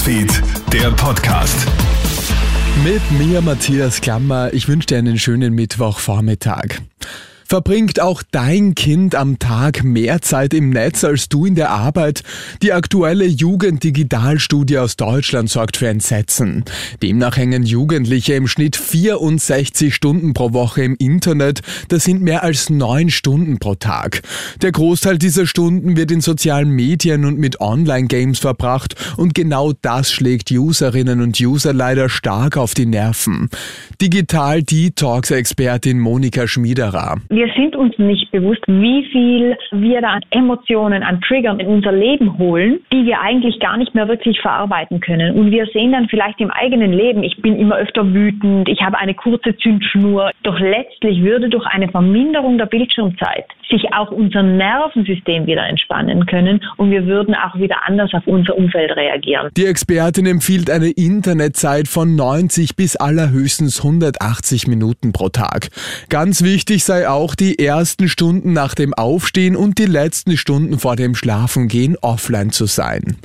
Newsfeed, der Podcast. Mit mir, Matthias Klammer. Ich wünsche dir einen schönen Mittwochvormittag. Verbringt auch dein Kind am Tag mehr Zeit im Netz als du in der Arbeit? Die aktuelle Jugenddigitalstudie aus Deutschland sorgt für Entsetzen. Demnach hängen Jugendliche im Schnitt 64 Stunden pro Woche im Internet. Das sind mehr als neun Stunden pro Tag. Der Großteil dieser Stunden wird in sozialen Medien und mit Online-Games verbracht und genau das schlägt Userinnen und User leider stark auf die Nerven. Digital Detox-Expertin Monika Schmiederer wir sind uns nicht bewusst, wie viel wir da an Emotionen, an Triggern in unser Leben holen, die wir eigentlich gar nicht mehr wirklich verarbeiten können. Und wir sehen dann vielleicht im eigenen Leben, ich bin immer öfter wütend, ich habe eine kurze Zündschnur. Doch letztlich würde durch eine Verminderung der Bildschirmzeit sich auch unser Nervensystem wieder entspannen können und wir würden auch wieder anders auf unser Umfeld reagieren. Die Expertin empfiehlt eine Internetzeit von 90 bis allerhöchstens 180 Minuten pro Tag. Ganz wichtig sei auch, auch die ersten Stunden nach dem Aufstehen und die letzten Stunden vor dem Schlafengehen offline zu sein.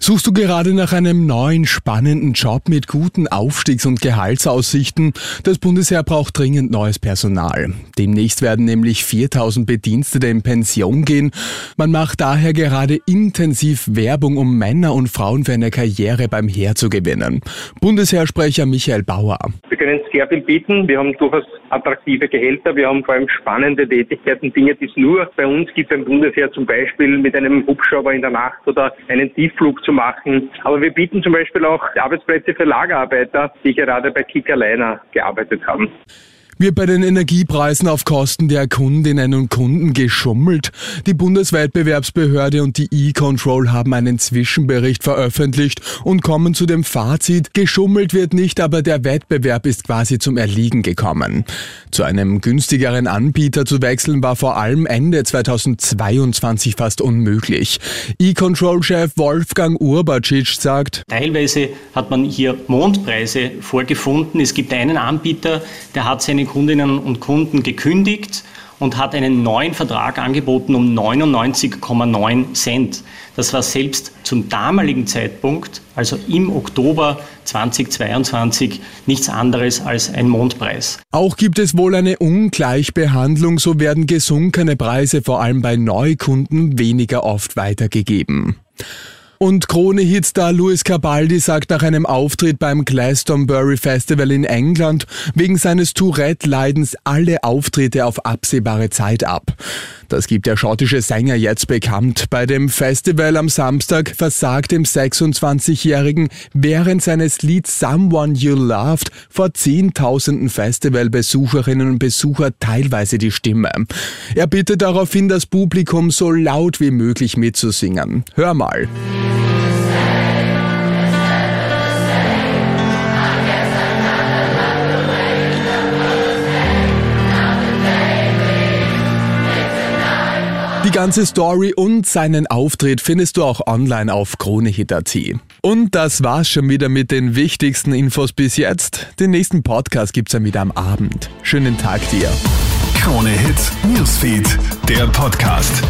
Suchst du gerade nach einem neuen, spannenden Job mit guten Aufstiegs- und Gehaltsaussichten? Das Bundesheer braucht dringend neues Personal. Demnächst werden nämlich 4000 Bedienstete in Pension gehen. Man macht daher gerade intensiv Werbung, um Männer und Frauen für eine Karriere beim Heer zu gewinnen. Bundesheersprecher Michael Bauer. Wir können sehr viel bieten. Wir haben durchaus attraktive Gehälter. Wir haben vor allem spannende Tätigkeiten, Dinge, die es nur bei uns gibt beim Bundesheer, zum Beispiel mit einem Hubschrauber in der Nacht oder einen Tiefflug zu machen. Aber wir bieten zum Beispiel auch Arbeitsplätze für Lagerarbeiter, die gerade bei Kickerliner gearbeitet haben. Wird bei den Energiepreisen auf Kosten der Kundinnen und Kunden geschummelt? Die Bundeswettbewerbsbehörde und die E-Control haben einen Zwischenbericht veröffentlicht und kommen zu dem Fazit, geschummelt wird nicht, aber der Wettbewerb ist quasi zum Erliegen gekommen. Zu einem günstigeren Anbieter zu wechseln war vor allem Ende 2022 fast unmöglich. E-Control-Chef Wolfgang Urbacic sagt, Teilweise hat man hier Mondpreise vorgefunden. Es gibt einen Anbieter, der hat seine Kundinnen und Kunden gekündigt und hat einen neuen Vertrag angeboten um 99,9 Cent. Das war selbst zum damaligen Zeitpunkt, also im Oktober 2022, nichts anderes als ein Mondpreis. Auch gibt es wohl eine Ungleichbehandlung, so werden gesunkene Preise vor allem bei Neukunden weniger oft weitergegeben. Und Krone-Hitstar Louis Cabaldi sagt nach einem Auftritt beim Glastonbury Festival in England wegen seines Tourette-Leidens alle Auftritte auf absehbare Zeit ab. Das gibt der schottische Sänger jetzt bekannt. Bei dem Festival am Samstag versagt dem 26-Jährigen während seines Lieds Someone You Loved vor Zehntausenden Festivalbesucherinnen und Besucher teilweise die Stimme. Er bittet daraufhin das Publikum so laut wie möglich mitzusingen. Hör mal. Die ganze Story und seinen Auftritt findest du auch online auf KroneHit.at. Und das war's schon wieder mit den wichtigsten Infos bis jetzt. Den nächsten Podcast gibt's dann wieder am Abend. Schönen Tag dir. KroneHit Newsfeed, der Podcast.